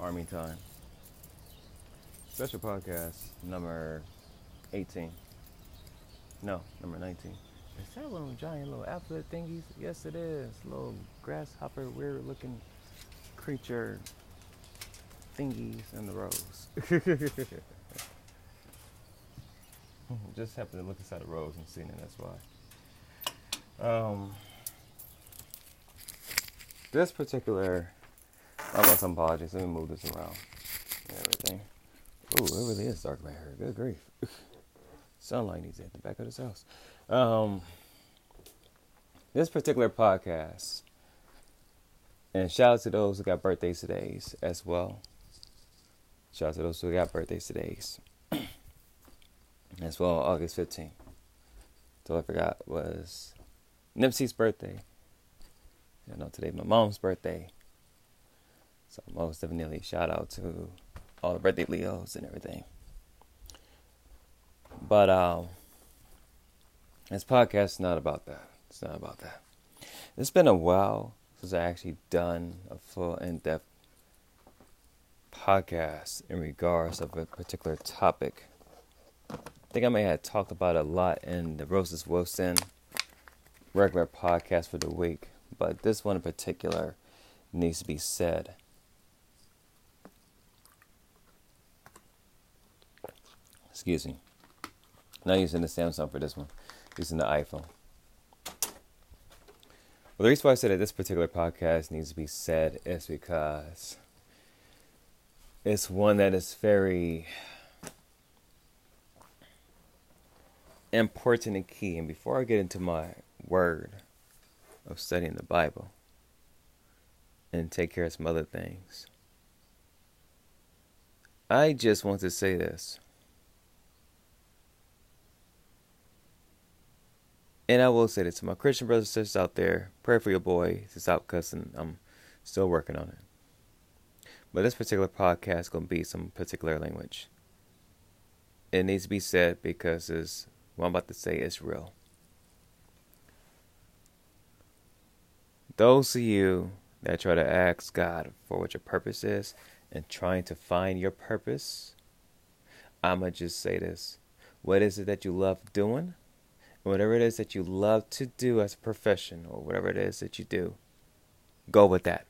Army Time. Special podcast number 18. No, number 19. Is that one of them giant little alphabet thingies? Yes, it is. Little grasshopper, weird looking creature thingies in the rose. Just happened to look inside the rose and seen it, that's why. Um, this particular I want some apologies. Let me move this around everything. Ooh, it really is dark back here. Good grief. Sunlight needs at the back of this house. Um, this particular podcast, and shout out to those who got birthdays today as well. Shout out to those who got birthdays today as well, August 15th. So I forgot was Nipsey's birthday. I know today my mom's birthday. So most definitely shout out to all the birthday Leos and everything. But um this podcast is not about that. It's not about that. It's been a while since I actually done a full in depth podcast in regards of a particular topic. I think I may have talked about a lot in the Roses Wilson regular podcast for the week, but this one in particular needs to be said. Excuse me. Not using the Samsung for this one, using the iPhone. Well, the reason why I said that this particular podcast needs to be said is because it's one that is very important and key. And before I get into my word of studying the Bible and take care of some other things, I just want to say this. And I will say this to my Christian brothers and sisters out there pray for your boy to stop cussing. I'm still working on it. But this particular podcast is going to be some particular language. It needs to be said because is what I'm about to say is real. Those of you that try to ask God for what your purpose is and trying to find your purpose, I'm going to just say this. What is it that you love doing? Whatever it is that you love to do as a profession or whatever it is that you do, go with that.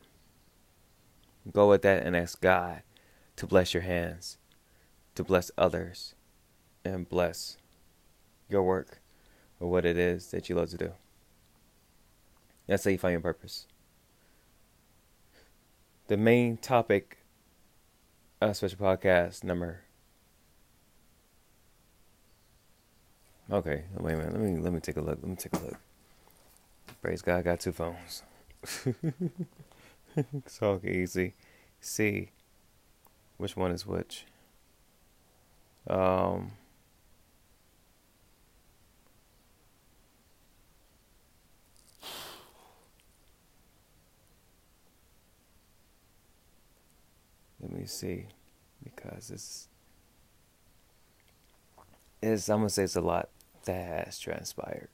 Go with that and ask God to bless your hands, to bless others, and bless your work or what it is that you love to do. That's how you find your purpose. The main topic of special podcast number Okay, wait a minute. Let me let me take a look. Let me take a look. Praise God, I got two phones. it's all easy. See which one is which. Um Let me see because it's it's I'm gonna say it's a lot that has transpired.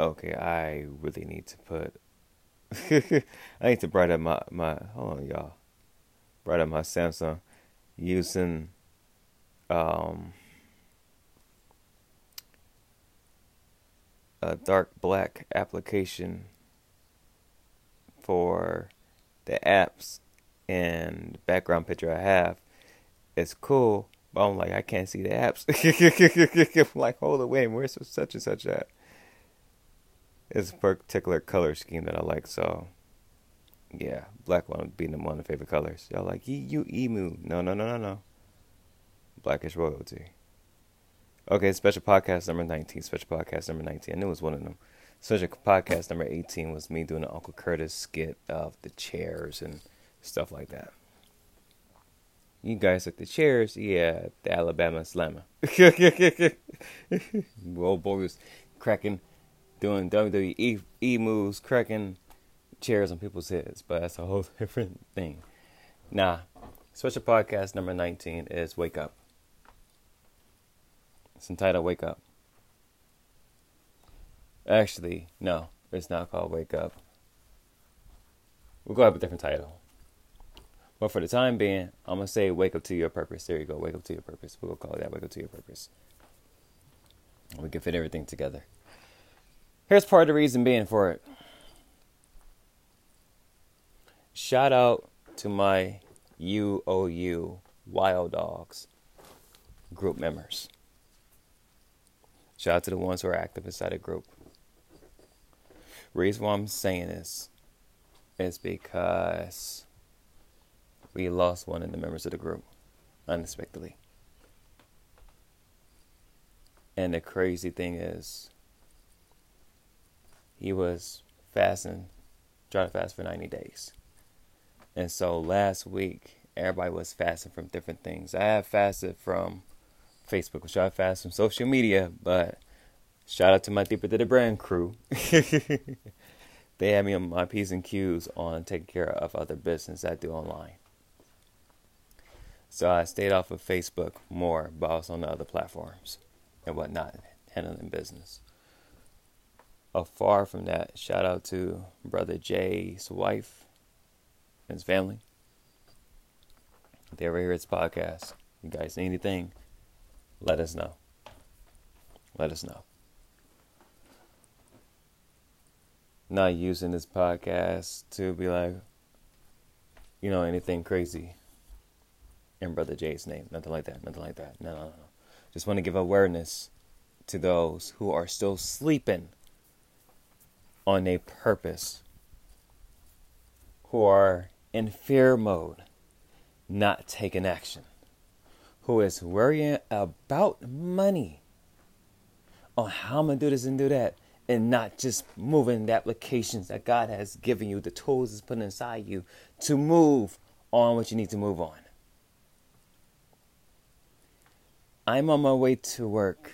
Okay, I really need to put. I need to brighten up my my. Hold on, y'all. Brighten up my Samsung using um a dark black application for the apps and background picture I have. It's cool, but I'm like, I can't see the apps. I'm like, hold wait, where's such and such at? It's a particular color scheme that I like, so yeah, black one being one of the favorite colors. Y'all like, you emu. No, no, no, no, no. Blackish royalty. Okay, special podcast number 19. Special podcast number 19. I knew it was one of them. Special podcast number 18 was me doing an Uncle Curtis skit of the chairs and stuff like that. You guys took the chairs. Yeah, the Alabama Slammer. Old boy was cracking, doing WWE e moves, cracking chairs on people's heads. But that's a whole different thing. Nah, special podcast number 19 is Wake Up. It's entitled Wake Up. Actually, no, it's not called Wake Up. We'll go have a different title. But for the time being, I'm gonna say wake up to your purpose. There you go, wake up to your purpose. We'll call it that, wake up to your purpose. We can fit everything together. Here's part of the reason being for it. Shout out to my UOU Wild Dogs group members. Shout out to the ones who are active inside the group. Reason why I'm saying this is because we lost one of the members of the group unexpectedly. And the crazy thing is, he was fasting, trying to fast for 90 days. And so last week, everybody was fasting from different things. I have fasted from Facebook, which I fast from social media, but shout out to my Deeper Than a Brand crew. they had me on my P's and Q's on taking care of other business I do online. So I stayed off of Facebook more, but also on the other platforms and whatnot, handling business. Afar from that, shout out to brother Jay's wife and his family. They ever hear his podcast, you guys need anything, let us know. Let us know. Not using this podcast to be like, you know, anything crazy in Brother Jay's name. Nothing like that. Nothing like that. No, no, no. Just want to give awareness to those who are still sleeping on a purpose, who are in fear mode, not taking action, who is worrying about money, on how I'm going to do this and do that, and not just moving the applications that God has given you, the tools He's put inside you to move on what you need to move on. I'm on my way to work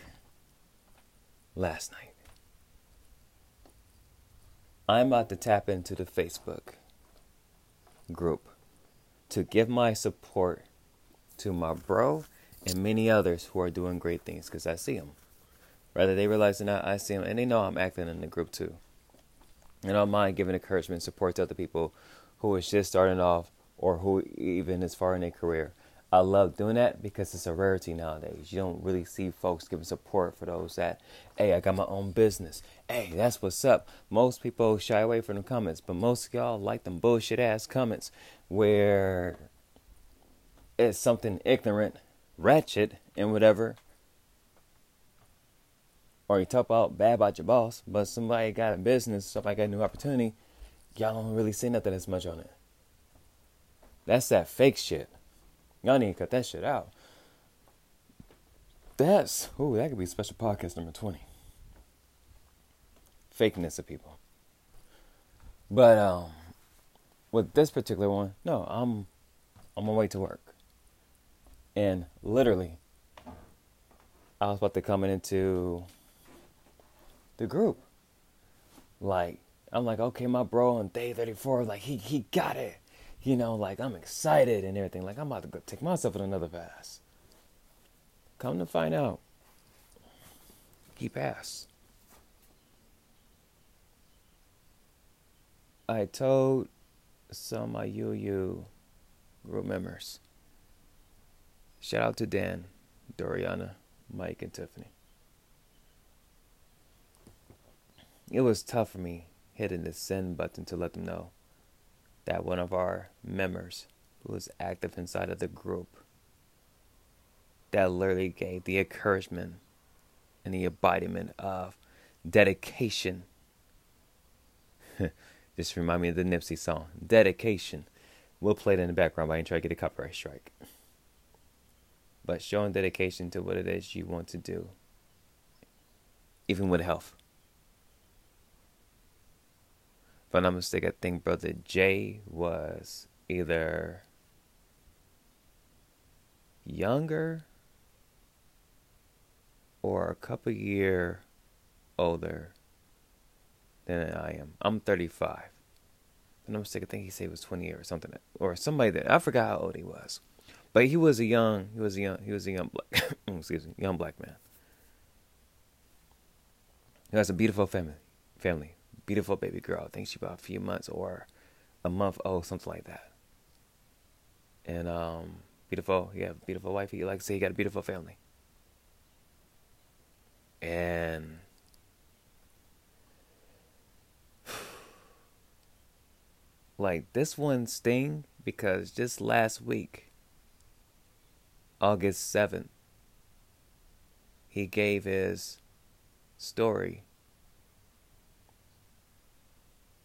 last night. I'm about to tap into the Facebook group to give my support to my bro and many others who are doing great things because I see them. Rather, they realize or not, I see them and they know I'm acting in the group too. And I don't mind giving encouragement and support to other people who is just starting off or who even is far in their career. I love doing that because it's a rarity nowadays. You don't really see folks giving support for those that, hey, I got my own business. Hey, that's what's up. Most people shy away from the comments, but most y'all like them bullshit ass comments where it's something ignorant, ratchet, and whatever. Or you talk about bad about your boss, but somebody got a business, somebody got a new opportunity, y'all don't really see nothing as much on it. That's that fake shit. Y'all need to cut that shit out. That's ooh, that could be special podcast number twenty. Fakeness of people. But um with this particular one, no, I'm on my way to work. And literally I was about to come into the group. Like I'm like, okay, my bro on day 34, like he he got it you know, like I'm excited and everything. Like I'm about to go take myself on another pass. Come to find out, he passed. I told some of my UU group members. Shout out to Dan, Doriana, Mike, and Tiffany. It was tough for me hitting the send button to let them know that one of our members who was active inside of the group that literally gave the encouragement and the embodiment of dedication. Just remind me of the Nipsey song, Dedication. We'll play it in the background, but I ain't trying to get a copyright strike. But showing dedication to what it is you want to do, even with health. If I'm not mistaken, I think Brother Jay was either younger or a couple year older than I am. I'm 35. If I'm mistaken, I think he said he was 20 or something, or somebody that I forgot how old he was, but he was a young, he was a young, he was a young black, mm, excuse me, young black man. He has a beautiful family, family, beautiful baby girl. I think she's about a few months or a month old, something like that. And um, beautiful, yeah, beautiful wife. He like to say he got a beautiful family. And like this one sting because just last week, August 7th, he gave his story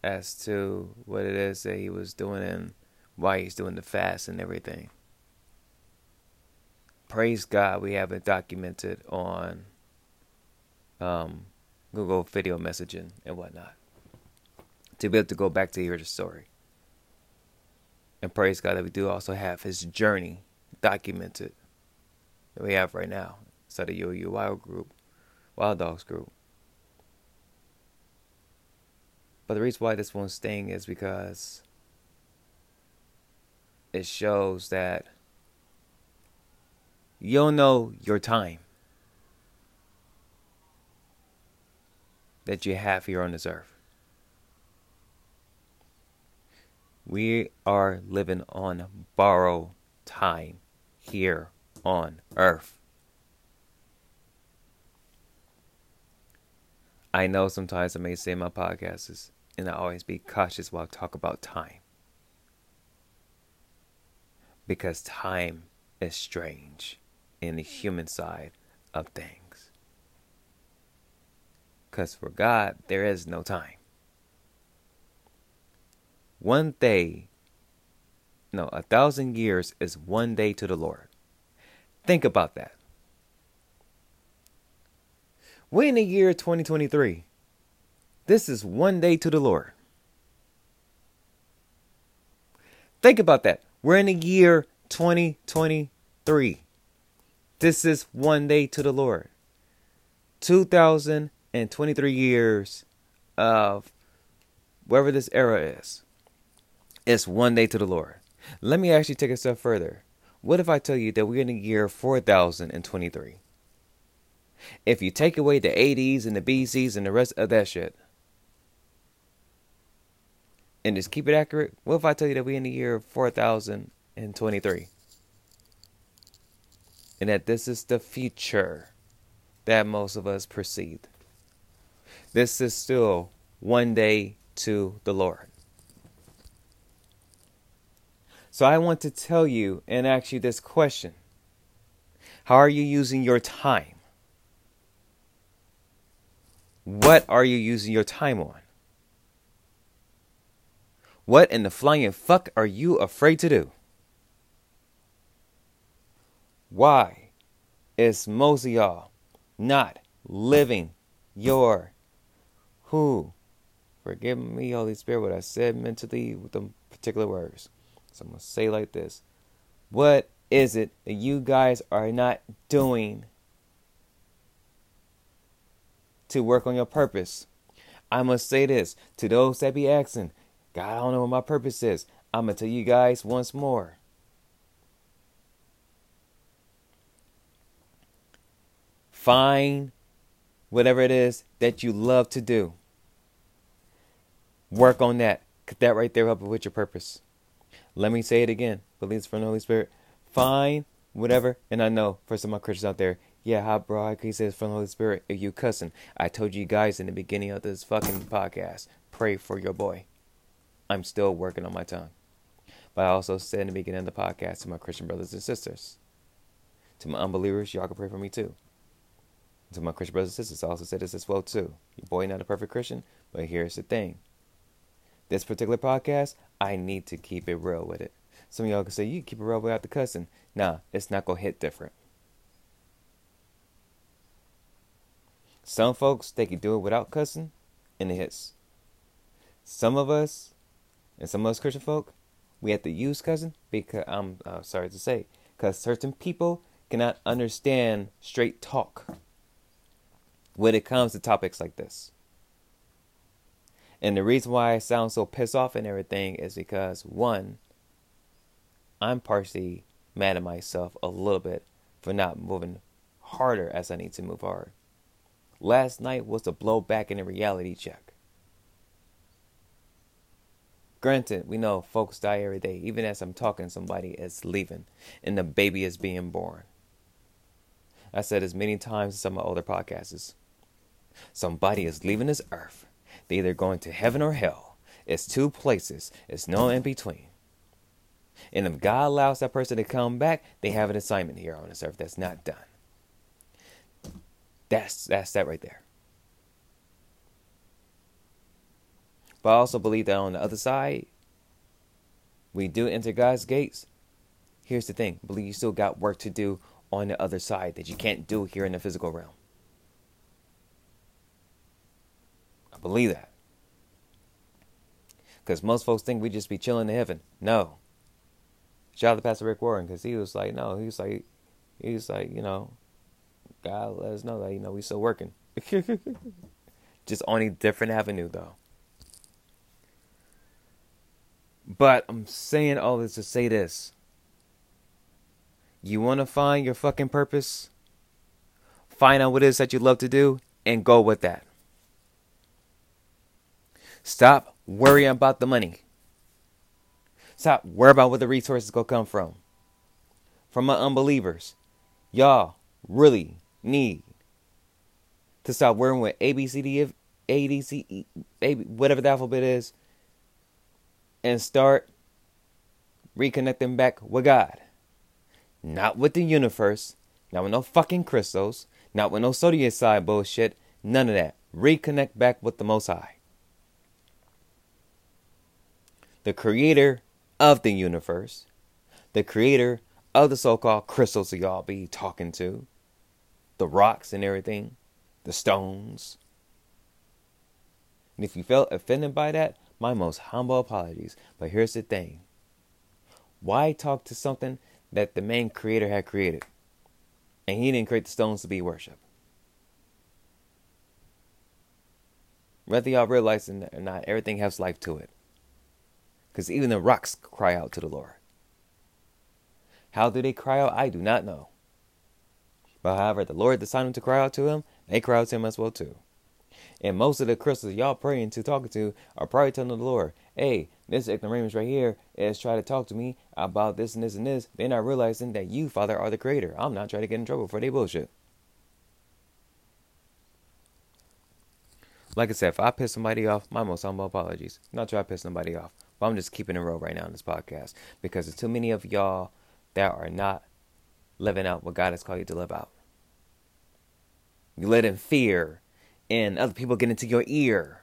as to what it is that he was doing and why he's doing the fast and everything. Praise God, we have it documented on um, Google video messaging and whatnot to be able to go back to hear the story. And praise God that we do also have his journey documented that we have right now inside the Wild group, Wild Dogs group. But the reason why this one's staying is because it shows that you'll know your time that you have here on this earth. We are living on borrowed time here on earth. I know sometimes I may say my podcasts, and I always be cautious while I talk about time. Because time is strange in the human side of things. Because for God, there is no time one day, no, a thousand years is one day to the Lord. Think about that. We're in the year 2023. This is one day to the Lord. Think about that. We're in the year 2023. This is one day to the Lord. 2023 years of wherever this era is. It's one day to the Lord. Let me actually take a step further. What if I tell you that we're in the year 4023? If you take away the ADs and the BCs and the rest of that shit, and just keep it accurate, what if I tell you that we're in the year 4023? And that this is the future that most of us perceive. This is still one day to the Lord. So I want to tell you and ask you this question How are you using your time? What are you using your time on? What in the flying fuck are you afraid to do? Why is most of y'all not living your who? Forgive me, Holy Spirit, what I said mentally with the particular words. So I'm going to say like this What is it that you guys are not doing to work on your purpose? I must say this to those that be asking, God, I don't know what my purpose is. I'm going to tell you guys once more. Find whatever it is that you love to do. Work on that. Could that right there help with your purpose? Let me say it again. Believes from the Holy Spirit. Find whatever. And I know for some of my Christians out there, yeah, how bro, he says from the Holy Spirit, if you cussing. I told you guys in the beginning of this fucking podcast, pray for your boy. I'm still working on my tongue. But I also said in the beginning of the podcast to my Christian brothers and sisters, to my unbelievers, y'all can pray for me too. To my Christian brothers and sisters, I also said this as well too. Your boy not a perfect Christian, but here's the thing. This particular podcast, I need to keep it real with it. Some of y'all can say, you keep it real without the cussing. Nah, it's not going to hit different. Some folks, they can do it without cussing, and it hits. Some of us, and some of us Christian folk, we have to use cussing because, I'm uh, sorry to say, because certain people cannot understand straight talk when it comes to topics like this. And the reason why I sound so pissed off and everything is because one, I'm partially mad at myself a little bit for not moving harder as I need to move hard. Last night was a blow back in a reality check. Granted, we know folks die every day. Even as I'm talking, somebody is leaving and the baby is being born. I said as many times as some of my older podcasts. Somebody is leaving this earth. They're either going to heaven or hell. It's two places. It's no in between. And if God allows that person to come back, they have an assignment here on this earth that's not done. That's that's that right there. But I also believe that on the other side, we do enter God's gates. Here's the thing: believe you still got work to do on the other side that you can't do here in the physical realm. I believe that. Because most folks think we just be chilling in heaven. No. Shout out to Pastor Rick Warren because he was like, no, he was like, he was like, you know, God let us know that you know we still working. just on a different avenue though. But I'm saying all this to say this. You want to find your fucking purpose? Find out what it is that you love to do and go with that. Stop worrying about the money. Stop worrying about where the resources go come from. From my unbelievers. Y'all really need to stop worrying with A B C D A D C E A whatever the alphabet is and start reconnecting back with God. Not with the universe, not with no fucking crystals, not with no zodiac side bullshit, none of that. Reconnect back with the Most High. The creator of the universe, the creator of the so called crystals that y'all be talking to, the rocks and everything, the stones. And if you felt offended by that, my most humble apologies. But here's the thing why talk to something that the main creator had created? And he didn't create the stones to be worshiped. Whether y'all realize it or not, everything has life to it. Because even the rocks cry out to the Lord. How do they cry out? I do not know. But however, the Lord decided to cry out to him, they cry out to him as well too. And most of the crystals y'all praying to, talking to, are probably telling the Lord, hey, this ignoramus right here is trying to talk to me about this and this and this. They're not realizing that you, Father, are the creator. I'm not trying to get in trouble for their bullshit. Like I said, if I piss somebody off, my most humble apologies. Not trying to piss somebody off. But I'm just keeping it real right now in this podcast. Because there's too many of y'all that are not living out what God has called you to live out. You live in fear and other people get into your ear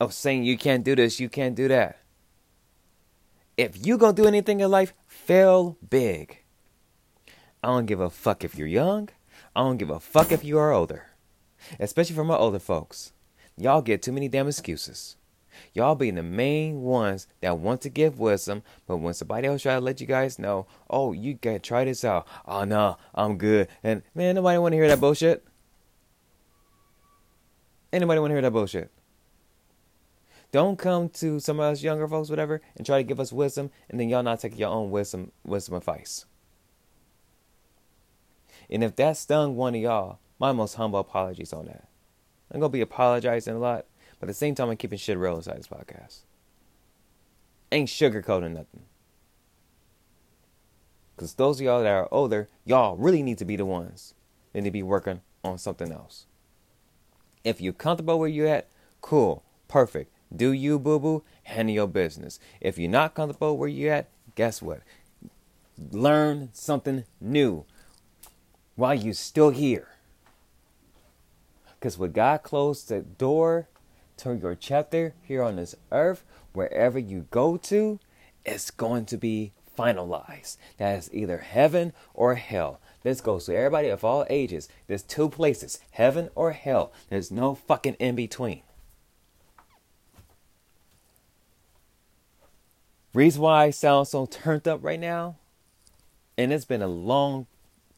of saying you can't do this, you can't do that. If you gonna do anything in life, fail big. I don't give a fuck if you're young. I don't give a fuck if you are older. Especially for my older folks. Y'all get too many damn excuses. Y'all be the main ones that want to give wisdom, but when somebody else try to let you guys know, oh, you gotta try this out. Oh no, I'm good. And man, nobody wanna hear that bullshit. Anybody want to hear that bullshit? Don't come to some of us younger folks, whatever, and try to give us wisdom, and then y'all not take your own wisdom wisdom advice. And if that stung one of y'all, my most humble apologies on that. I'm gonna be apologizing a lot, but at the same time, I'm keeping shit real inside this podcast. Ain't sugarcoating nothing. Because those of y'all that are older, y'all really need to be the ones that need to be working on something else. If you're comfortable where you're at, cool, perfect. Do you, boo boo? Handle your business. If you're not comfortable where you're at, guess what? Learn something new while you're still here. Because when God closed the door to your chapter here on this earth, wherever you go to, it's going to be finalized. That is either heaven or hell. This goes to everybody of all ages. There's two places heaven or hell. There's no fucking in between. Reason why I sound so turned up right now, and it's been a long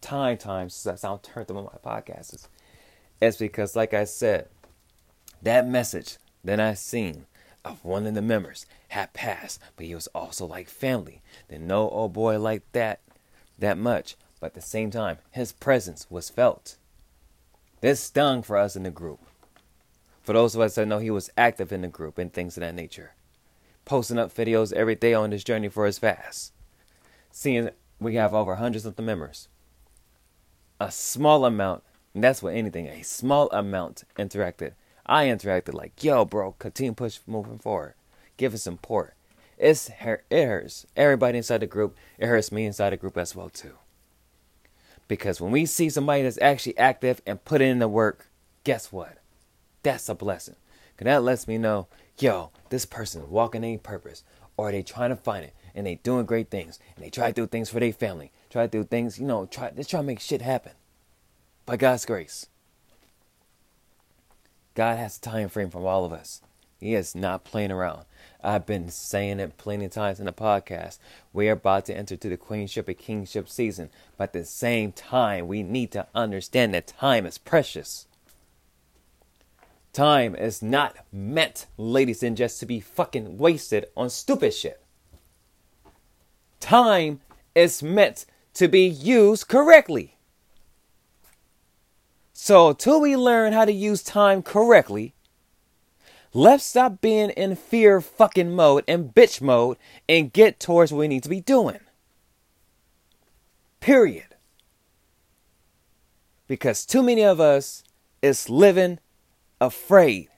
time time since I sound turned up on my podcasts, is because, like I said, that message that I seen of one of the members had passed, but he was also like family. Then no old boy like that that much but at the same time, his presence was felt. This stung for us in the group. For those of us that know he was active in the group and things of that nature. posting up videos every day on this journey for his fast. Seeing we have over hundreds of the members. A small amount, and that's what anything, a small amount interacted. I interacted like, yo, bro, continue push moving forward. Give us support. It's her- it hurts everybody inside the group. It hurts me inside the group as well too. Because when we see somebody that's actually active and put in the work, guess what? That's a blessing. Cause that lets me know, yo, this person walking any purpose, or they trying to find it, and they doing great things, and they try to do things for their family, try to do things, you know, try they try to make shit happen. By God's grace. God has a time frame for all of us. He is not playing around. I've been saying it plenty of times in the podcast. We are about to enter to the queenship and kingship season, but at the same time, we need to understand that time is precious. Time is not meant, ladies and just to be fucking wasted on stupid shit. Time is meant to be used correctly. So, till we learn how to use time correctly, let's stop being in fear fucking mode and bitch mode and get towards what we need to be doing. Period. Because too many of us is living afraid.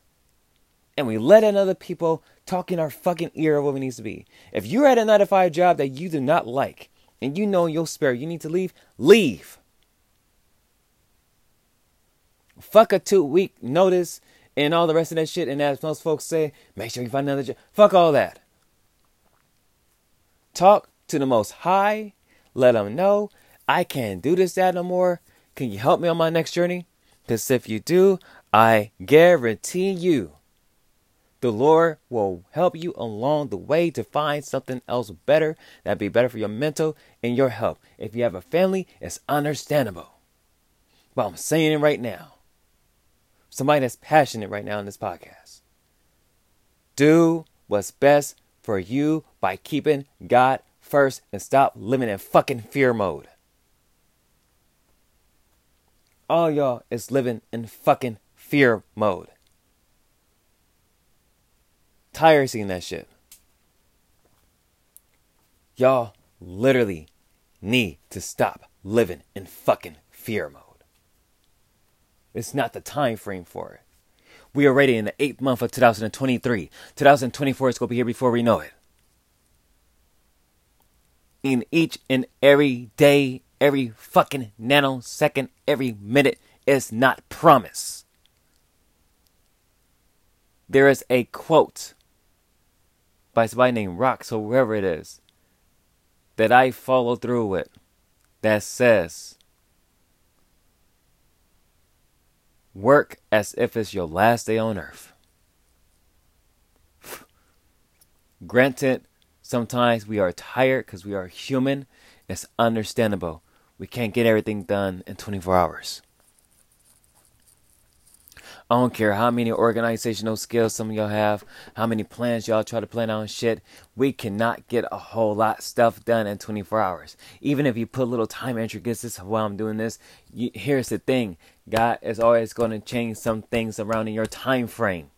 And we let in other people talk in our fucking ear of what we need to be. If you're at a 9 to 5 job that you do not like and you know in your spirit you need to leave, leave. Fuck a two week notice and all the rest of that shit. And as most folks say, make sure you find another job. Fuck all that. Talk to the Most High. Let them know I can't do this, that no more. Can you help me on my next journey? Because if you do, I guarantee you, the Lord will help you along the way to find something else better that'd be better for your mental and your health. If you have a family, it's understandable. But I'm saying it right now. Somebody that's passionate right now in this podcast. Do what's best for you by keeping God first and stop living in fucking fear mode. All y'all is living in fucking fear mode. Tired seeing that shit. Y'all literally need to stop living in fucking fear mode. It's not the time frame for it. We are already in the eighth month of 2023. 2024 is going to be here before we know it. In each and every day, every fucking nanosecond, every minute is not promise there is a quote by somebody named Rocks or whoever it is that I follow through with that says, Work as if it's your last day on earth. Granted, sometimes we are tired because we are human. It's understandable. We can't get everything done in 24 hours. I don't care how many organizational skills some of y'all have, how many plans y'all try to plan on shit. We cannot get a whole lot stuff done in 24 hours. Even if you put a little time entry, this is while I'm doing this. You, here's the thing: God is always going to change some things around in your time frame.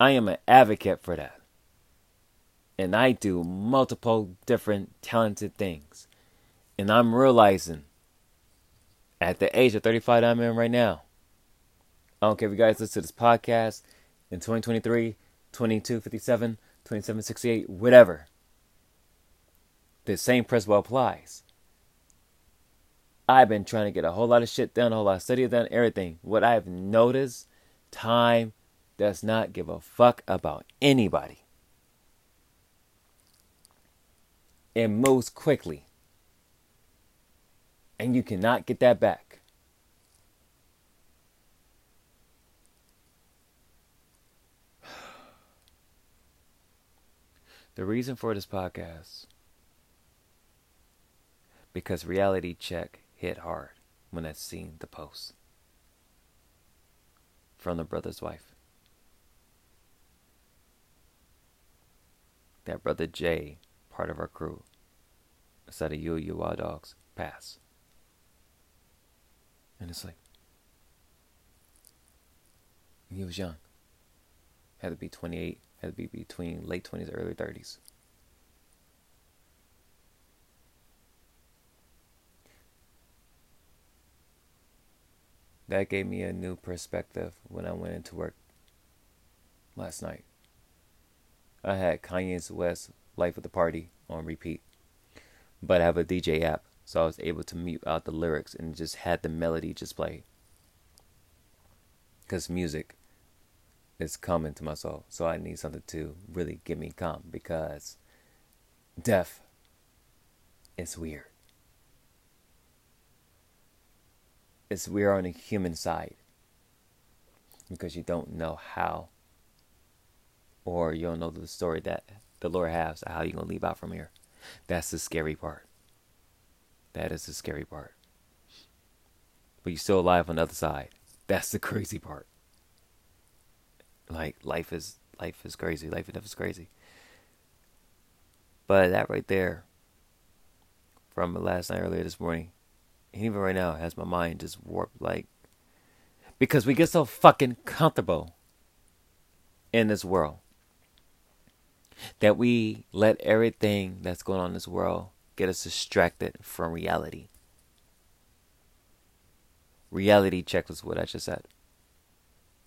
I am an advocate for that, and I do multiple different talented things, and I'm realizing at the age of 35 I'm in right now I don't care if you guys listen to this podcast in 2023, 2257, 2768, whatever. The same principle applies. I've been trying to get a whole lot of shit done, a whole lot of study done, everything. What I've noticed, time does not give a fuck about anybody. It moves quickly. And you cannot get that back. The reason for this podcast because reality check hit hard when I seen the post from the brother's wife. That brother Jay, part of our crew, said of you wild dogs, pass. And it's like, he was young. Had to be 28, had to be between late 20s, early 30s. That gave me a new perspective when I went into work last night. I had Kanye's West Life of the Party on repeat, but I have a DJ app, so I was able to mute out the lyrics and just had the melody just play. Because music is coming to my soul, so I need something to really get me calm because death is weird. Weird on the human side because you don't know how or you don't know the story that the Lord has how you gonna leave out from here. That's the scary part. That is the scary part. But you're still alive on the other side. That's the crazy part. Like life is life is crazy. Life enough is crazy. But that right there, from last night earlier this morning, and even right now, has my mind just warped. Like because we get so fucking comfortable in this world that we let everything that's going on in this world get us distracted from reality. Reality check was what I just said.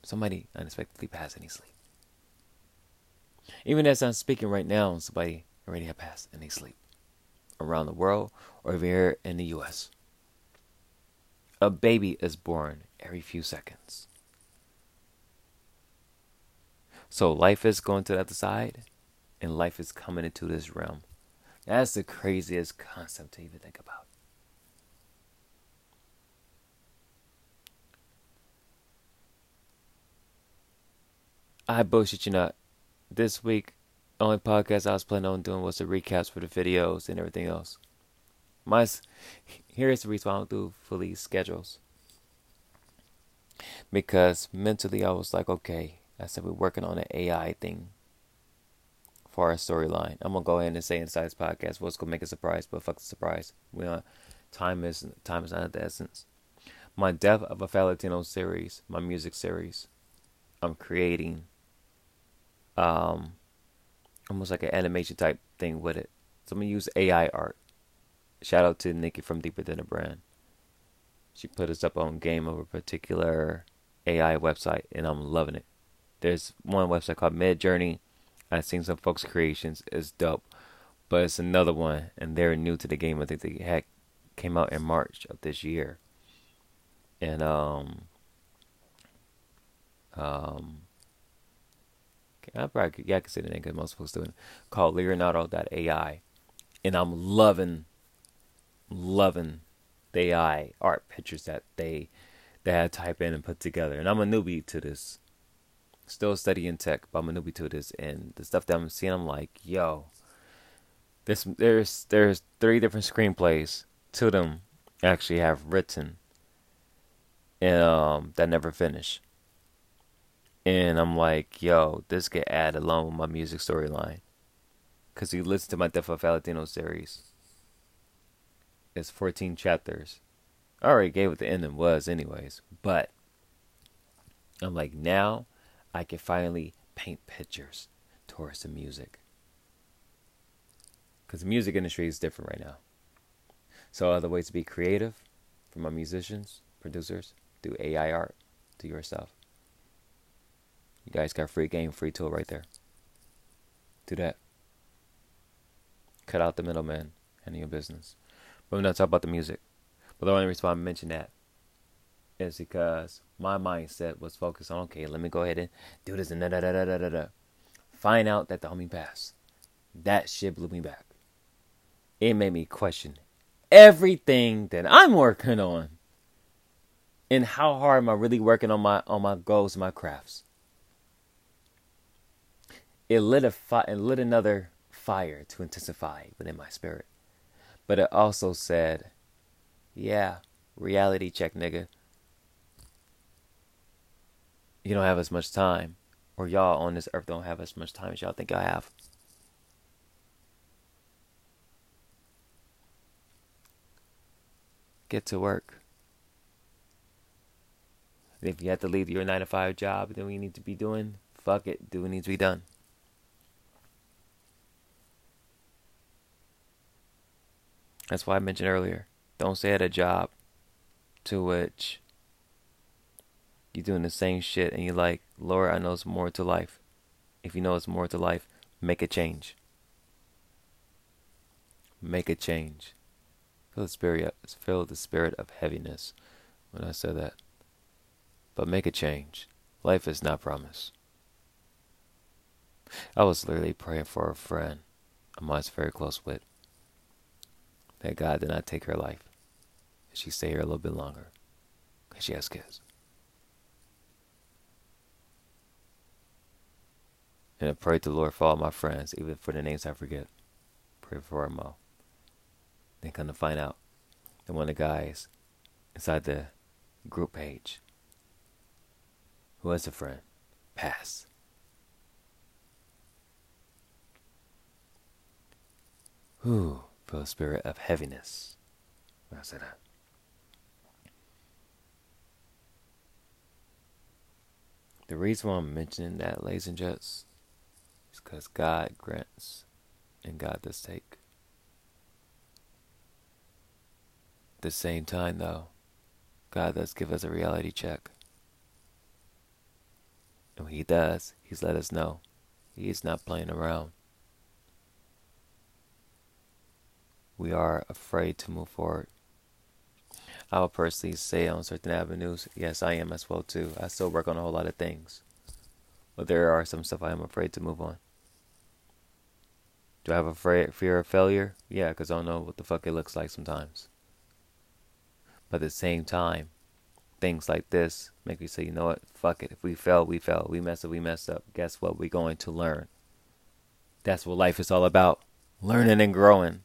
Somebody unexpectedly passed any sleep. Even as I'm speaking right now, somebody already had passed any sleep around the world or here in the U.S. A baby is born every few seconds. So life is going to the other side and life is coming into this realm. That's the craziest concept to even think about. I bullshit you not. This week, only podcast I was planning on doing was the recaps for the videos and everything else. My here's the reason why I don't do fully schedules. Because mentally I was like, okay, I said we're working on an AI thing for our storyline. I'm gonna go ahead and say inside this podcast what's gonna make a surprise, but fuck the surprise. We on time is time is not the essence. My Death of a Fat series, my music series, I'm creating um almost like an animation type thing with it. So I'm gonna use AI art. Shout out to Nikki from Deeper Than a Brand. She put us up on game of a particular AI website and I'm loving it. There's one website called Midjourney I've seen some folks' creations. It's dope. But it's another one, and they're new to the game. I think they had came out in March of this year. And um um I probably yeah, I can say the name because most folks doing it. called Leonardo.ai. And I'm loving loving the AI art pictures that they they had type in and put together. And I'm a newbie to this still studying tech, but I'm a newbie to this, and the stuff that I'm seeing, I'm like, yo, this there's there's three different screenplays. Two of them actually have written, and um, that never finish. And I'm like, yo, this could add along with my music storyline, cause you listen to my Death of Latino series. It's 14 chapters. I already gave what the ending was, anyways, but I'm like, now I can finally paint pictures towards the music. Because the music industry is different right now. So, other ways to be creative for my musicians, producers, do AI art, do your stuff. You guys got free game, free tool right there. Do that. Cut out the middleman and your business. But we're not talking about the music. But the only reason why I mention that is because my mindset was focused on okay, let me go ahead and do this and da da da da da da. Find out that the homie passed. That shit blew me back. It made me question everything that I'm working on. And how hard am I really working on my on my goals and my crafts? It lit a fi- it lit another fire to intensify within my spirit. But it also said, yeah, reality check, nigga you don't have as much time, or y'all on this earth don't have as much time as y'all think I have. Get to work. If you have to leave your nine to five job, then we need to be doing, fuck it, do what needs to be done. That's why I mentioned earlier. Don't stay at a job to which you're doing the same shit and you're like, Lord, I know it's more to life. If you know it's more to life, make a change. Make a change. Feel the spirit feel the spirit of heaviness when I said that. But make a change. Life is not promised. I was literally praying for a friend I'm always very close with. That God did not take her life. She stay here a little bit longer. Because she has kids. And I pray to the Lord for all my friends, even for the names I forget. Pray for them all. Then come to find out that one of the guys inside the group page who was a friend passed. Whew, feel a spirit of heaviness say that. The reason why I'm mentioning that, ladies and gents, is because God grants and God does take. At the same time, though, God does give us a reality check. And when He does, He's let us know He's not playing around. We are afraid to move forward. I will personally say on certain avenues, yes, I am as well too. I still work on a whole lot of things, but there are some stuff I am afraid to move on. Do I have a fear of failure? Yeah, because I don't know what the fuck it looks like sometimes. But at the same time, things like this make me say, you know what? Fuck it. If we fail, we fail. We mess up, we mess up. Guess what? We're going to learn. That's what life is all about learning and growing.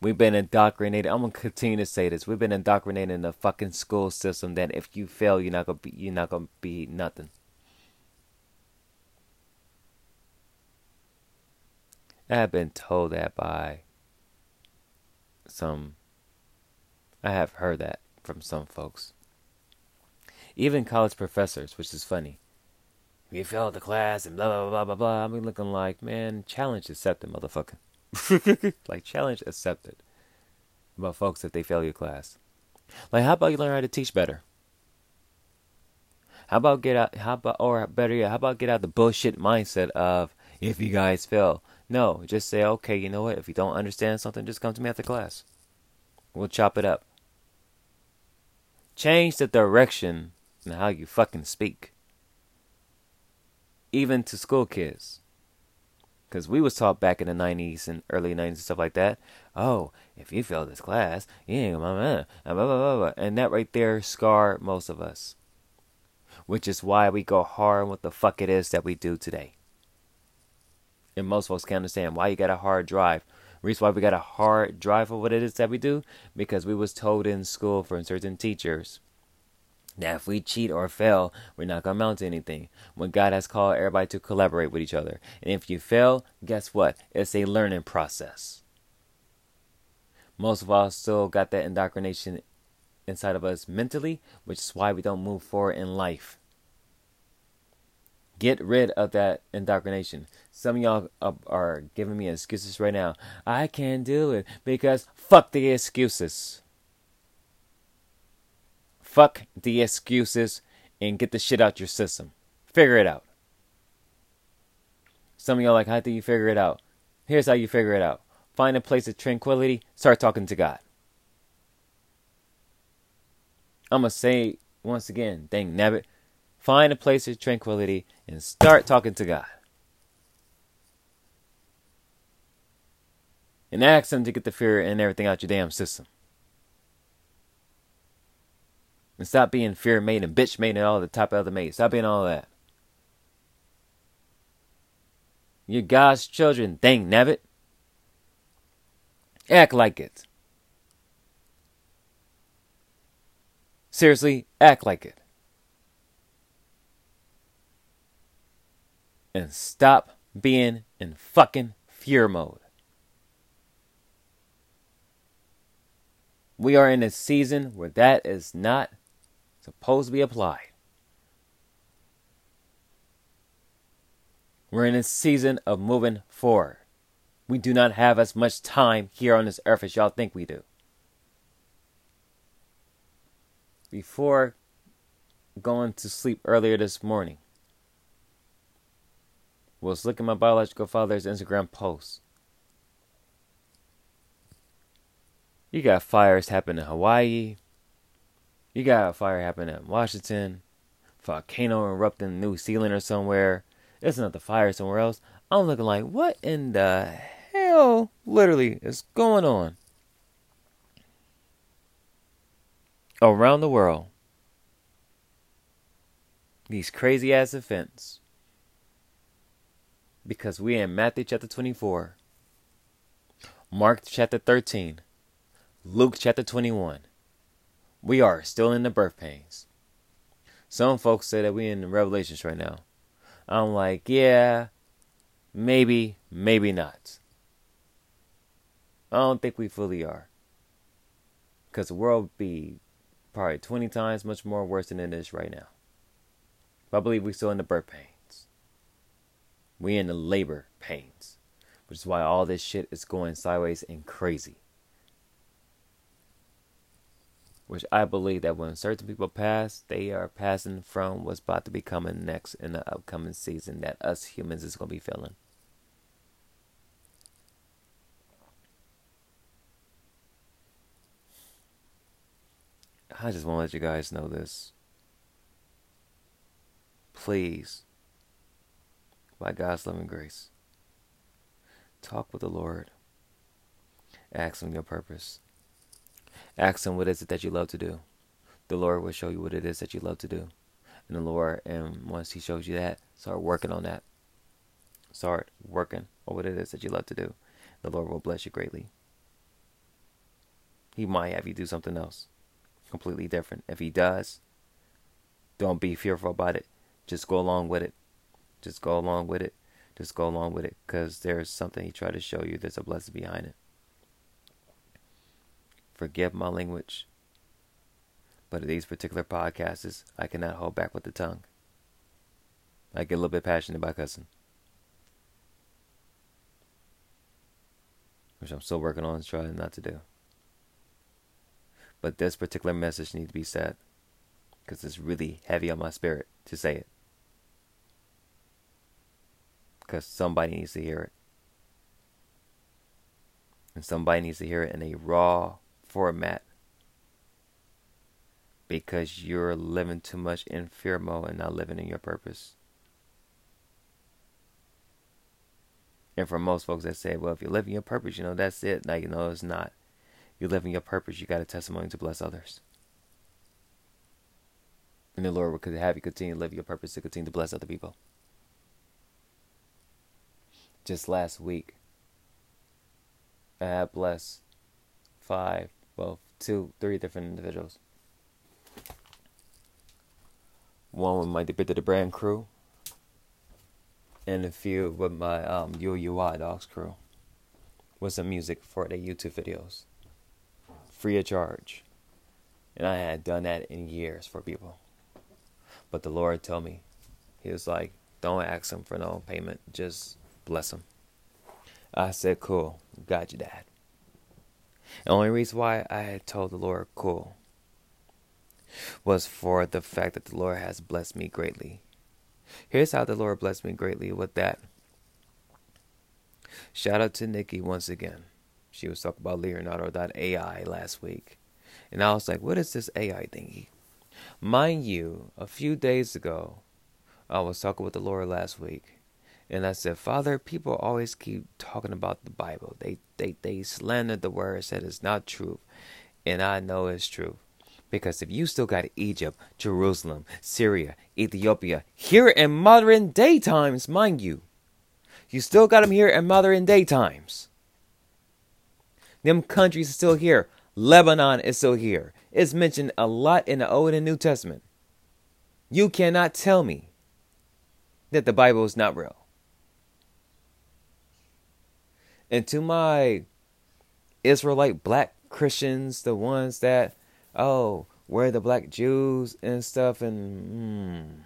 We've been indoctrinated. I'm gonna continue to say this. We've been indoctrinated in the fucking school system that if you fail, you're not gonna be you're not gonna be nothing. I have been told that by some. I have heard that from some folks. Even college professors, which is funny. You failed the class and blah blah blah blah blah. I'm looking like, man, challenge accepted, motherfucker. like challenge accepted about folks that they fail your class. Like how about you learn how to teach better? How about get out how about or better yet, how about get out the bullshit mindset of if you guys fail. No, just say, okay, you know what, if you don't understand something, just come to me after class. We'll chop it up. Change the direction and how you fucking speak. Even to school kids. Because we was taught back in the 90s and early 90s and stuff like that. Oh, if you fail this class, you ain't gonna uh, blah, blah, blah, blah. And that right there scarred most of us. Which is why we go hard on what the fuck it is that we do today. And most folks can't understand why you got a hard drive. Reason why we got a hard drive for what it is that we do? Because we was told in school from certain teachers now, if we cheat or fail, we're not going to amount to anything. When God has called everybody to collaborate with each other. And if you fail, guess what? It's a learning process. Most of us still got that indoctrination inside of us mentally, which is why we don't move forward in life. Get rid of that indoctrination. Some of y'all are giving me excuses right now. I can't do it because fuck the excuses. Fuck the excuses and get the shit out your system. Figure it out. Some of y'all like, how do you figure it out? Here's how you figure it out. Find a place of tranquility, start talking to God. I'm going to say once again, dang nabbit, find a place of tranquility and start talking to God. And ask Him to get the fear and everything out your damn system. And stop being fear made and bitch made and all the of other made. Stop being all that. You're God's children, dang nabbit. Act like it. Seriously, act like it. And stop being in fucking fear mode. We are in a season where that is not supposed to be applied. We're in a season of moving forward. We do not have as much time here on this earth as y'all think we do. Before going to sleep earlier this morning, was looking at my biological father's Instagram post. You got fires happening in Hawaii. You got a fire happening in Washington. Volcano erupting in New Zealand or somewhere. It's not the fire somewhere else. I'm looking like, what in the hell literally is going on? Around the world. These crazy ass events. Because we in Matthew chapter 24, Mark chapter 13, Luke chapter 21. We are still in the birth pains. Some folks say that we in the Revelations right now. I'm like, yeah, maybe, maybe not. I don't think we fully are. Because the world would be probably 20 times much more worse than it is right now. But I believe we're still in the birth pains. We in the labor pains. Which is why all this shit is going sideways and crazy which I believe that when certain people pass, they are passing from what's about to be coming next in the upcoming season that us humans is going to be feeling. I just want to let you guys know this. Please, by God's loving grace, talk with the Lord. Ask Him your purpose. Ask Him what is it that you love to do. The Lord will show you what it is that you love to do. And the Lord, and once He shows you that, start working on that. Start working on what it is that you love to do. The Lord will bless you greatly. He might have you do something else completely different. If He does, don't be fearful about it. Just go along with it. Just go along with it. Just go along with it because there's something He tried to show you. There's a blessing behind it. Forgive my language. But these particular podcasts, I cannot hold back with the tongue. I get a little bit passionate about cussing. Which I'm still working on and trying not to do. But this particular message needs to be said. Because it's really heavy on my spirit to say it. Because somebody needs to hear it. And somebody needs to hear it in a raw, format because you're living too much in fear mode and not living in your purpose. And for most folks that say, well, if you're living your purpose, you know, that's it. You know, it's not. You're living your purpose. You got a testimony to bless others. And the Lord will have you continue to live your purpose to continue to bless other people. Just last week, I had blessed five well, two, three different individuals. One with my Deeper Than a Brand crew, and a few with my um, UUI Dogs crew, with some music for their YouTube videos, free of charge. And I had done that in years for people. But the Lord told me, He was like, don't ask Him for no payment, just bless Him. I said, cool, got you, Dad. The only reason why I had told the Lord, cool, was for the fact that the Lord has blessed me greatly. Here's how the Lord blessed me greatly with that. Shout out to Nikki once again. She was talking about Leonardo.ai last week. And I was like, what is this AI thingy? Mind you, a few days ago, I was talking with the Lord last week. And I said, Father, people always keep talking about the Bible. They they they slander the word, said it's not true. And I know it's true. Because if you still got Egypt, Jerusalem, Syria, Ethiopia here in modern day times, mind you, you still got them here in modern day times. Them countries are still here. Lebanon is still here. It's mentioned a lot in the Old and New Testament. You cannot tell me that the Bible is not real. And to my Israelite black Christians, the ones that, oh, we're the black Jews and stuff, and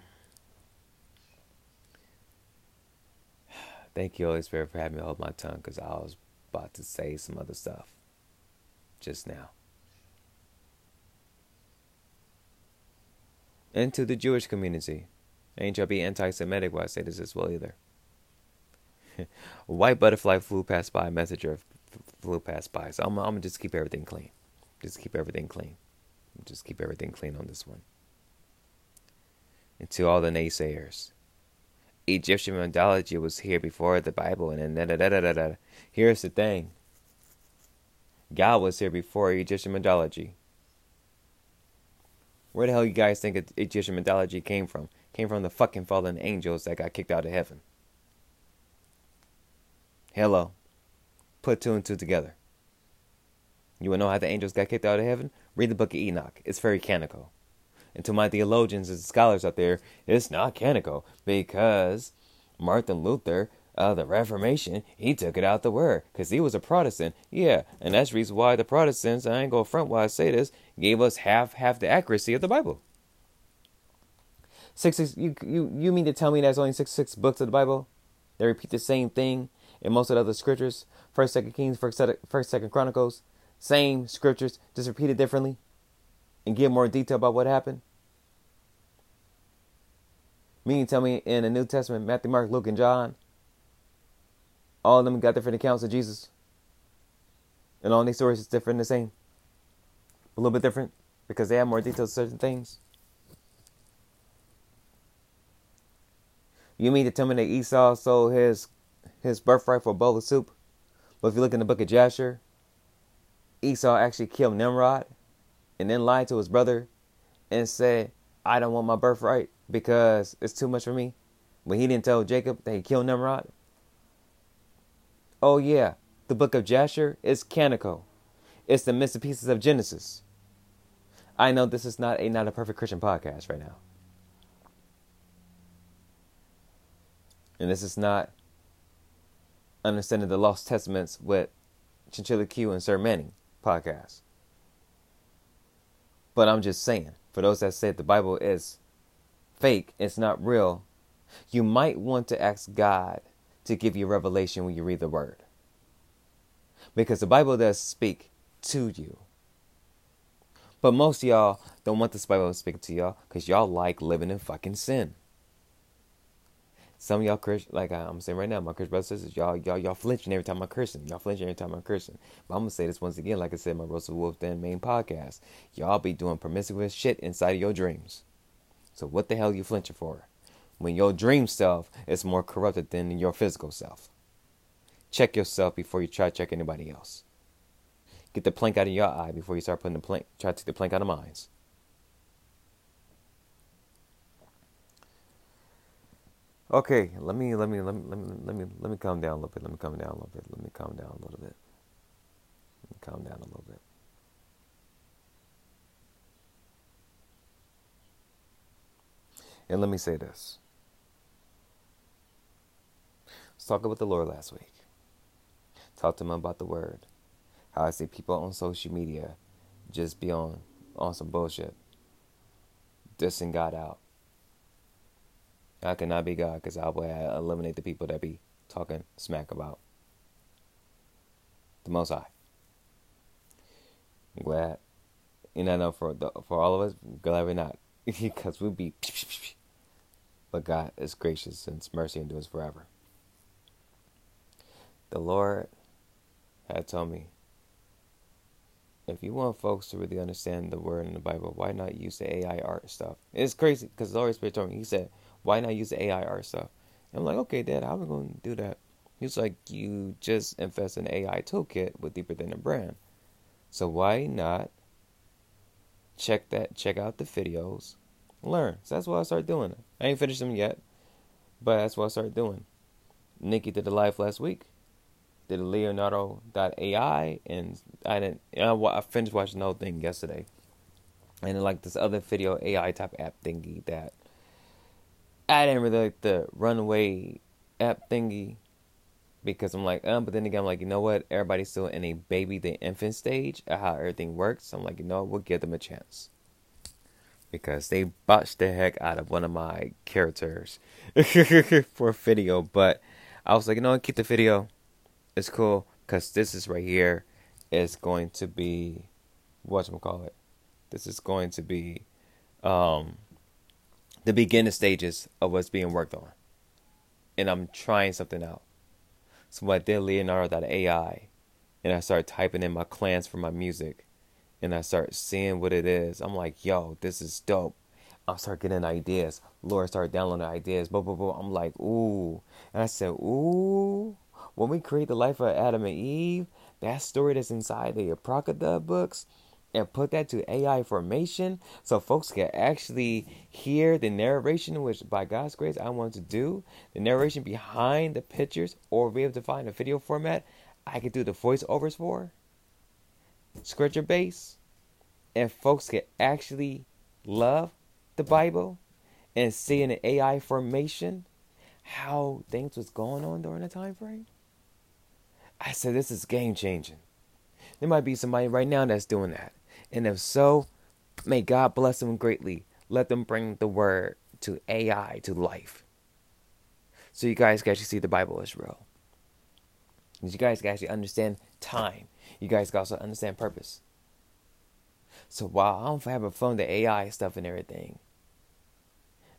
hmm. Thank you, Holy Spirit, for having me hold my tongue because I was about to say some other stuff just now. And to the Jewish community. Ain't y'all be anti Semitic while I say this as well either. white butterfly flew past by, messenger flew past by. So I'm, I'm gonna just keep everything clean. Just keep everything clean. Just keep everything clean on this one. And to all the naysayers. Egyptian mythology was here before the Bible, and da da da da da. Here's the thing God was here before Egyptian mythology. Where the hell you guys think Egyptian mythology came from? Came from the fucking fallen angels that got kicked out of heaven. Hello. Put two and two together. You want to know how the angels got kicked out of heaven? Read the book of Enoch. It's very canonical. And to my theologians and scholars out there, it's not canonical because Martin Luther, uh, the Reformation, he took it out the word because he was a Protestant. Yeah, and that's the reason why the Protestants, I ain't going front while I say this, gave us half half the accuracy of the Bible. Six, six you, you, you mean to tell me there's only six six books of the Bible? They repeat the same thing in most of the other scriptures. First, Second Kings, First, First, Second Chronicles, same scriptures, just repeated differently and give more detail about what happened? Meaning, tell me in the New Testament, Matthew, Mark, Luke, and John, all of them got different accounts of Jesus. And all these stories is different the same. A little bit different because they have more details of certain things. You mean to tell me that Esau sold his his birthright for a bowl of soup? But if you look in the book of Jasher, Esau actually killed Nimrod and then lied to his brother and said, I don't want my birthright because it's too much for me. But he didn't tell Jacob that he killed Nimrod. Oh, yeah, the book of Jasher is canonical. It's the missing pieces of Genesis. I know this is not a not a perfect Christian podcast right now. And this is not understanding the lost testaments with Chinchilla Q and Sir Manning podcast. But I'm just saying, for those that say the Bible is fake, it's not real, you might want to ask God to give you revelation when you read the word. Because the Bible does speak to you. But most y'all don't want this Bible to speak to y'all because y'all like living in fucking sin. Some y'all curse like I'm saying right now, my curse brothers sisters, y'all, y'all, y'all flinching every time I'm cursing. Y'all flinching every time I'm cursing. But I'm gonna say this once again, like I said, my Roses Wolves Den main podcast. Y'all be doing promiscuous shit inside of your dreams. So what the hell are you flinching for? When your dream self is more corrupted than your physical self. Check yourself before you try to check anybody else. Get the plank out of your eye before you start putting the plank. Try to take the plank out of mine. Okay, let me let me let me let me let me let me calm down a little bit. Let me calm down a little bit. Let me calm down a little bit. Let me calm down a little bit. And let me say this. Let's talk about the Lord last week. Talk to him about the word. How I see people on social media just be on on some bullshit. Dissing God out I cannot be God because I will eliminate the people that be talking smack about the Most High. I'm glad, you know, for the, for all of us, glad we're not because we'd be. But God is gracious and His mercy endures forever. The Lord had told me if you want folks to really understand the word in the Bible, why not use the AI art stuff? It's crazy because the Holy Spirit told me, He said, why not use the AI stuff? And I'm like, okay, Dad, how we going to do that? He's like, you just invest in AI toolkit with deeper than a brand. So why not check that, check out the videos, learn. So that's what I started doing. I ain't finished them yet, but that's what I started doing. Nikki did the live last week. Did a Leonardo.ai, and I didn't. I finished watching the whole thing yesterday, and then like this other video AI type app thingy that I didn't really like the runway app thingy because I'm like, um, but then again, I'm like, you know what? Everybody's still in a baby, the infant stage of how everything works. So I'm like, you know, we'll give them a chance because they botched the heck out of one of my characters for a video. But I was like, you know what, keep the video. It's cool because this is right here is going to be what call it. This is going to be um, the beginning stages of what's being worked on, and I'm trying something out. So I did Leonardo.ai, and I started typing in my clans for my music, and I start seeing what it is. I'm like, yo, this is dope. I start getting ideas. Laura started downloading ideas. Blah blah blah. I'm like, ooh, and I said, ooh. When we create the life of Adam and Eve, that story that's inside the Apocrypha books, and put that to AI formation so folks can actually hear the narration, which by God's grace I want to do, the narration behind the pictures, or be able to find a video format I could do the voiceovers for, scripture base, and folks can actually love the Bible and see in the AI formation how things was going on during the time frame. I said this is game changing. There might be somebody right now that's doing that. And if so, may God bless them greatly. Let them bring the word to AI to life. So you guys can actually see the Bible is real. You guys can actually understand time. You guys can also understand purpose. So while I'm having fun with the AI stuff and everything,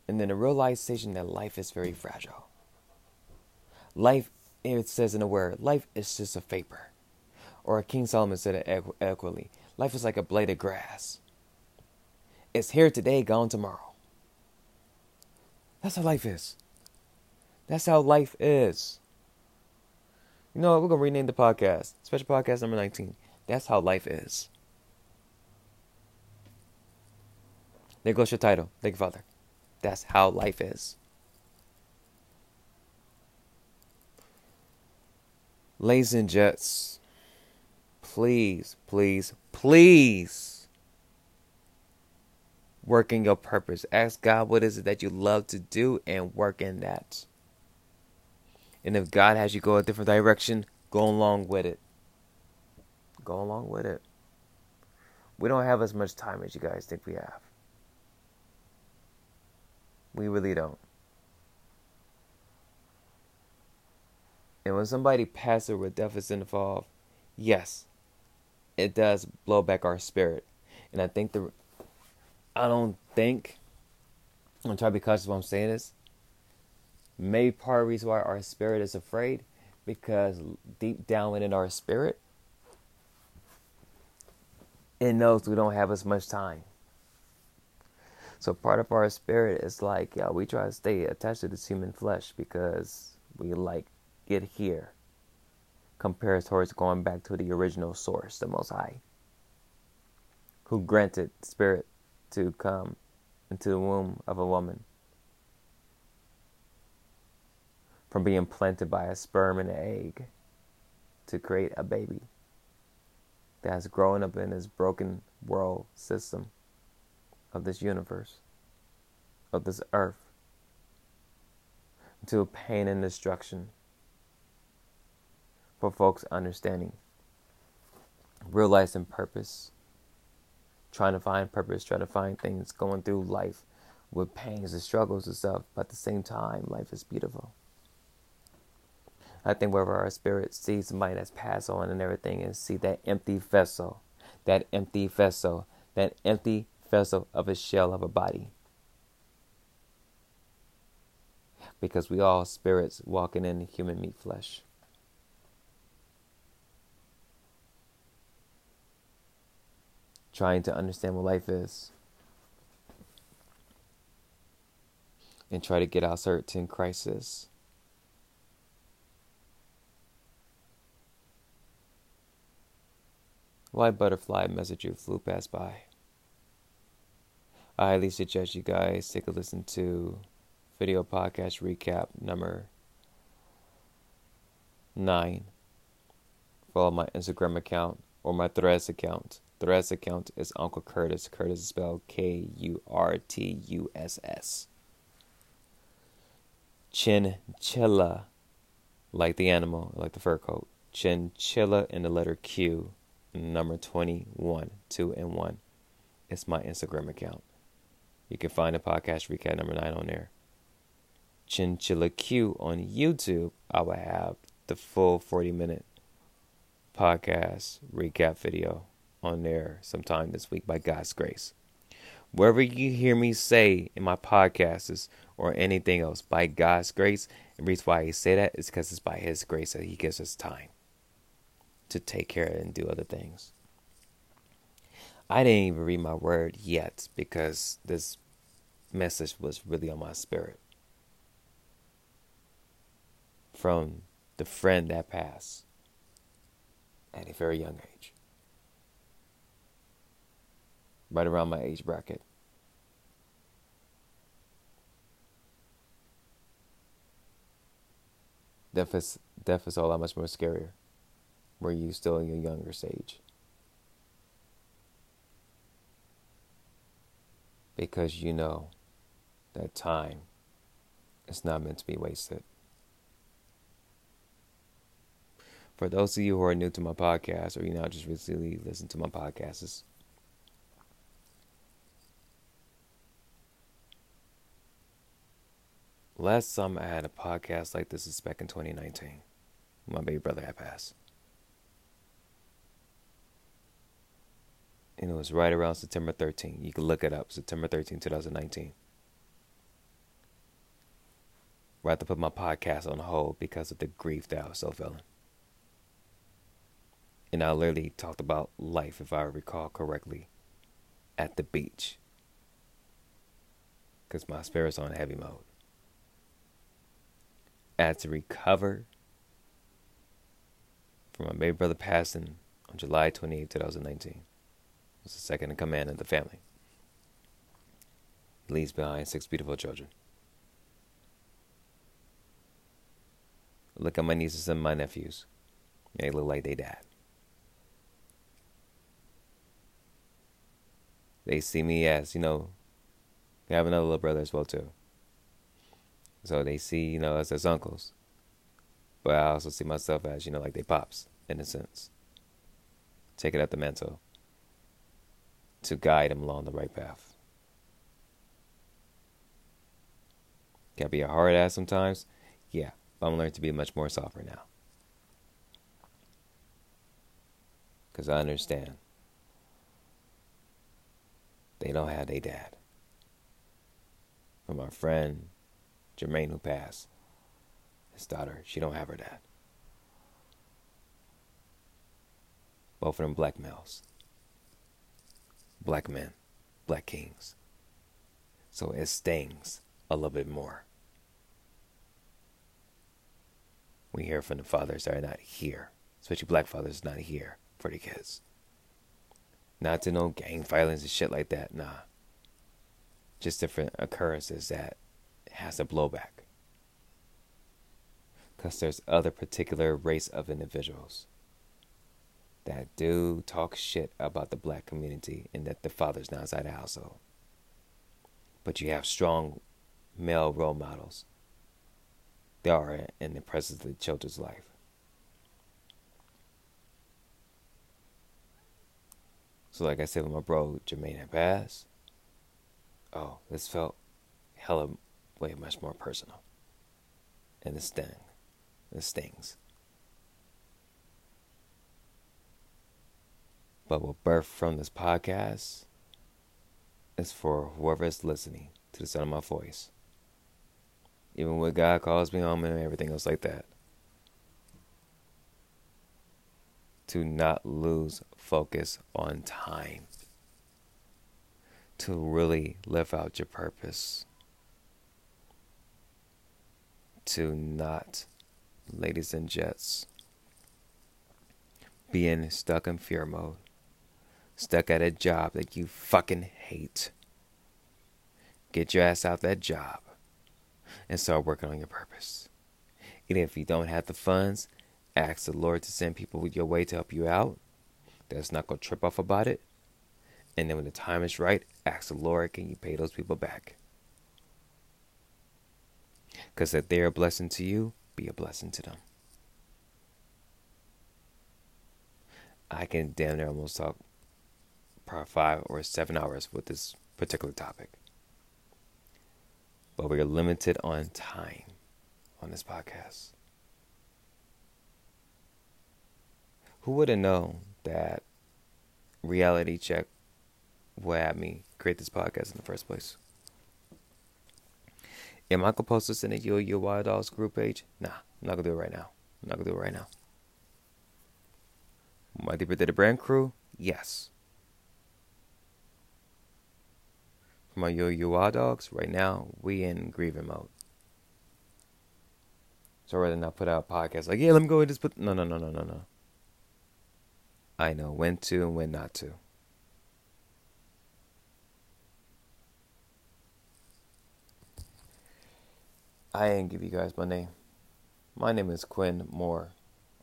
and then the realization that life is very fragile. Life, it says in the word, life is just a vapor. Or King Solomon said it equally Life is like a blade of grass. It's here today, gone tomorrow. That's how life is. That's how life is. You know what? We're going to rename the podcast. Special podcast number 19. That's how life is. There goes your title. Thank you, Father. That's how life is. Ladies and gents, please, please, please work in your purpose. Ask God what is it that you love to do and work in that. And if God has you go a different direction, go along with it. Go along with it. We don't have as much time as you guys think we have. We really don't. And when somebody passes with is involved, yes, it does blow back our spirit. And I think the I don't think I'm gonna try to be cautious when I'm saying this. Maybe part of the reason why our spirit is afraid because deep down within our spirit, it knows we don't have as much time. So part of our spirit is like, yeah, we try to stay attached to this human flesh because we like get here compares towards going back to the original source, the Most High, who granted spirit to come into the womb of a woman from being planted by a sperm and an egg to create a baby that has grown up in this broken world system of this universe, of this earth, into pain and destruction for folks understanding, realizing purpose, trying to find purpose, trying to find things, going through life with pains and struggles and stuff, but at the same time, life is beautiful. I think wherever our spirit sees somebody that's passed on and everything and see that empty vessel, that empty vessel, that empty vessel of a shell of a body. Because we all spirits walking in human meat flesh. Trying to understand what life is and try to get out certain crisis. Why butterfly message you flew past by. I highly suggest you guys take a listen to video podcast recap number nine. Follow my Instagram account or my Threads account the rest account is Uncle Curtis. Curtis is spelled K U R T U S S. Chinchilla, like the animal, like the fur coat. Chinchilla in the letter Q, number 21, 2 and 1. It's my Instagram account. You can find the podcast recap number 9 on there. Chinchilla Q on YouTube. I will have the full 40 minute podcast recap video on there sometime this week by God's grace. Wherever you hear me say in my podcasts or anything else, by God's grace, and the reason why I say that is because it's by His grace that He gives us time to take care of and do other things. I didn't even read my word yet because this message was really on my spirit from the friend that passed at a very young age. Right around my age bracket. Death is, death is all that much more scarier were you still in your younger stage. Because you know that time is not meant to be wasted. For those of you who are new to my podcast or you now just recently listen to my podcasts, last time I had a podcast like this is back in 2019. My baby brother had passed. and it was right around September 13. You can look it up, September 13, 2019. Where I had to put my podcast on hold because of the grief that I was so feeling. And I literally talked about life, if I recall correctly, at the beach. Because my spirit's on heavy mode. I had to recover from my baby brother passing on July 28, 2019 was the second in command of the family. He leaves behind six beautiful children. Look at my nieces and my nephews. They look like they dad. They see me as, you know, they have another little brother as well too. So they see, you know, us as uncles. But I also see myself as, you know, like they pops, in a sense. Take it at the mantle to guide them along the right path. Can be a hard ass sometimes? Yeah, but I'm learning to be much more softer now. Because I understand they don't have their dad. From our friend Jermaine who passed, his daughter, she don't have her dad. Both of them black males black men, black kings. So it stings a little bit more. We hear from the fathers that are not here, especially black fathers not here for the kids. Not to know gang violence and shit like that, nah. Just different occurrences that has a blowback. Because there's other particular race of individuals that do talk shit about the black community and that the father's not inside the household. But you have strong male role models. They are in the presence of the children's life. So, like I said, with my bro Jermaine passed, oh, this felt hella way much more personal. And the sting, the stings. But what birth from this podcast is for whoever is listening to the sound of my voice. Even when God calls me home and everything else like that. To not lose focus on time. To really live out your purpose. To not, ladies and jets, being stuck in fear mode stuck at a job that you fucking hate. Get your ass out that job and start working on your purpose. And if you don't have the funds, ask the Lord to send people your way to help you out. That's not going to trip off about it. And then when the time is right, ask the Lord, can you pay those people back? Because that they're a blessing to you, be a blessing to them. I can damn near almost talk probably five or seven hours with this particular topic. But we are limited on time on this podcast. Who would have known that Reality Check would have me create this podcast in the first place? Am I gonna post this in the Yo Yo Wild Dogs group page? Nah, I'm not gonna do it right now. I'm not gonna do it right now. My Deeper Than a Brand crew? Yes. For my Yo Yo Wild Dogs, right now, we in grieving mode. So rather not put out podcasts like, yeah, let me go and just put. No, no, no, no, no, no. I know when to and when not to. I ain't give you guys my name. My name is Quinn Moore,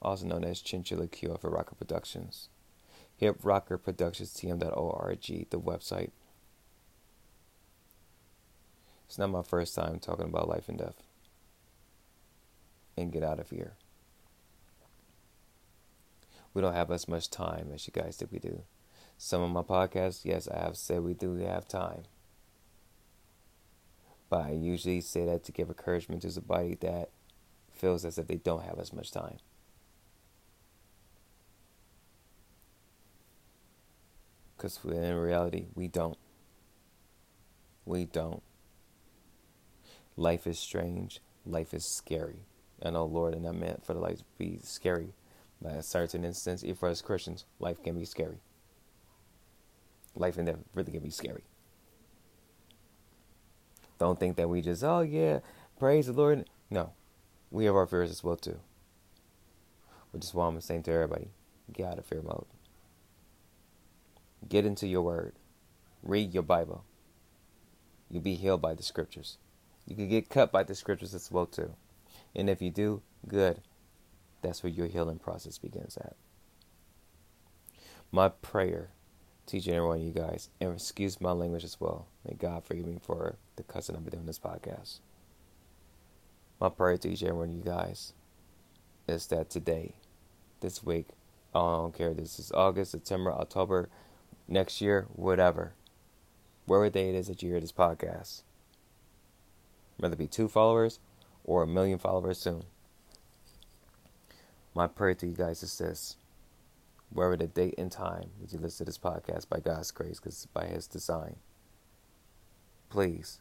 also known as Chinchilla Q for Rocker Productions. Hip Rocker Productions TM.org, the website. It's not my first time talking about life and death. And get out of here we don't have as much time as you guys think we do. Some of my podcasts, yes, I have said we do have time. But I usually say that to give encouragement to somebody that feels as if they don't have as much time. Because in reality, we don't. We don't. Life is strange. Life is scary. I know, oh, Lord, and I meant for the life to be scary by a certain instance, if for us Christians, life can be scary. Life in there really can be scary. Don't think that we just, oh yeah, praise the Lord. No, we have our fears as well too. Which is why I'm saying to everybody, get out of fear mode. Get into your word. Read your Bible. You'll be healed by the scriptures. You can get cut by the scriptures as well too. And if you do, good that's where your healing process begins at. My prayer to each and you guys, and excuse my language as well. May God forgive me for the cussing I've been doing this podcast. My prayer to each and every one of you guys is that today, this week, I don't care. This is August, September, October, next year, whatever. Whatever day it is that you hear this podcast, whether it be two followers or a million followers soon. My prayer to you guys is this. Wherever the date and time that you listen to this podcast by God's grace, because by His design, please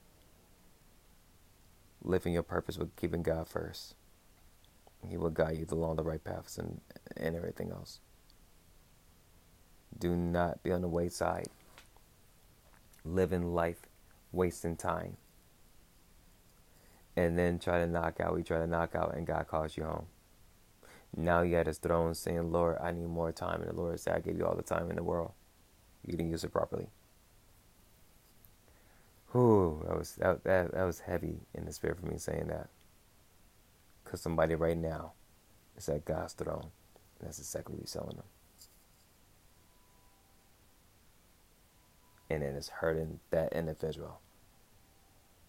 live in your purpose with keeping God first. He will guide you along the right paths and, and everything else. Do not be on the wayside. Living life, wasting time. And then try to knock out, we try to knock out, and God calls you home. Now you at his throne saying, Lord, I need more time. And the Lord said, I gave you all the time in the world. You didn't use it properly. Whew, that was that, that, that was heavy in the spirit for me saying that. Because somebody right now is at God's throne. And that's exactly what he's telling them. And it is hurting that individual.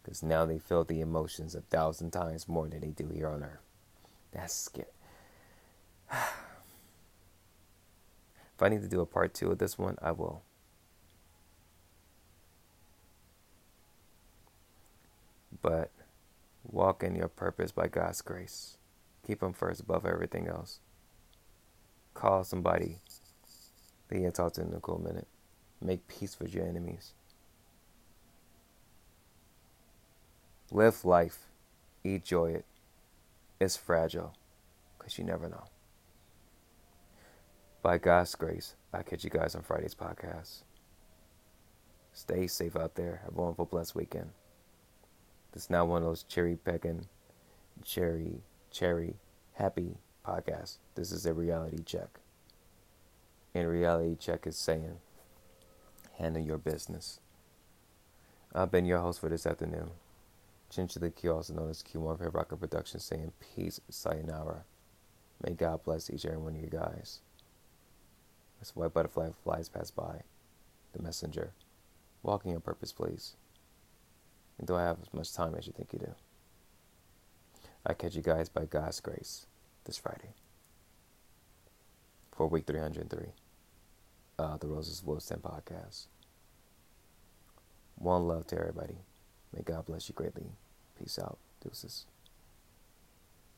Because now they feel the emotions a thousand times more than they do here on earth. That's scary. if I need to do a part two of this one, I will. But walk in your purpose by God's grace. Keep Him first above everything else. Call somebody that you talk to in a cool minute. Make peace with your enemies. Live life. Enjoy it. It's fragile because you never know. By God's grace, I'll catch you guys on Friday's podcast. Stay safe out there. Have a wonderful, blessed weekend. This is now one of those cherry pecking, cherry, cherry, happy podcasts. This is a reality check. And reality check is saying, handle your business. I've been your host for this afternoon. Chinchilla Q, also known as Q1 of Rocker Productions, saying peace, sayonara. May God bless each and every one of you guys. As white butterfly flies past by, the messenger, walking on purpose, please. And do I have as much time as you think you do? I catch you guys by God's grace this Friday for week 303 uh, the Roses Wolves Den podcast. One love to everybody. May God bless you greatly. Peace out. Deuces.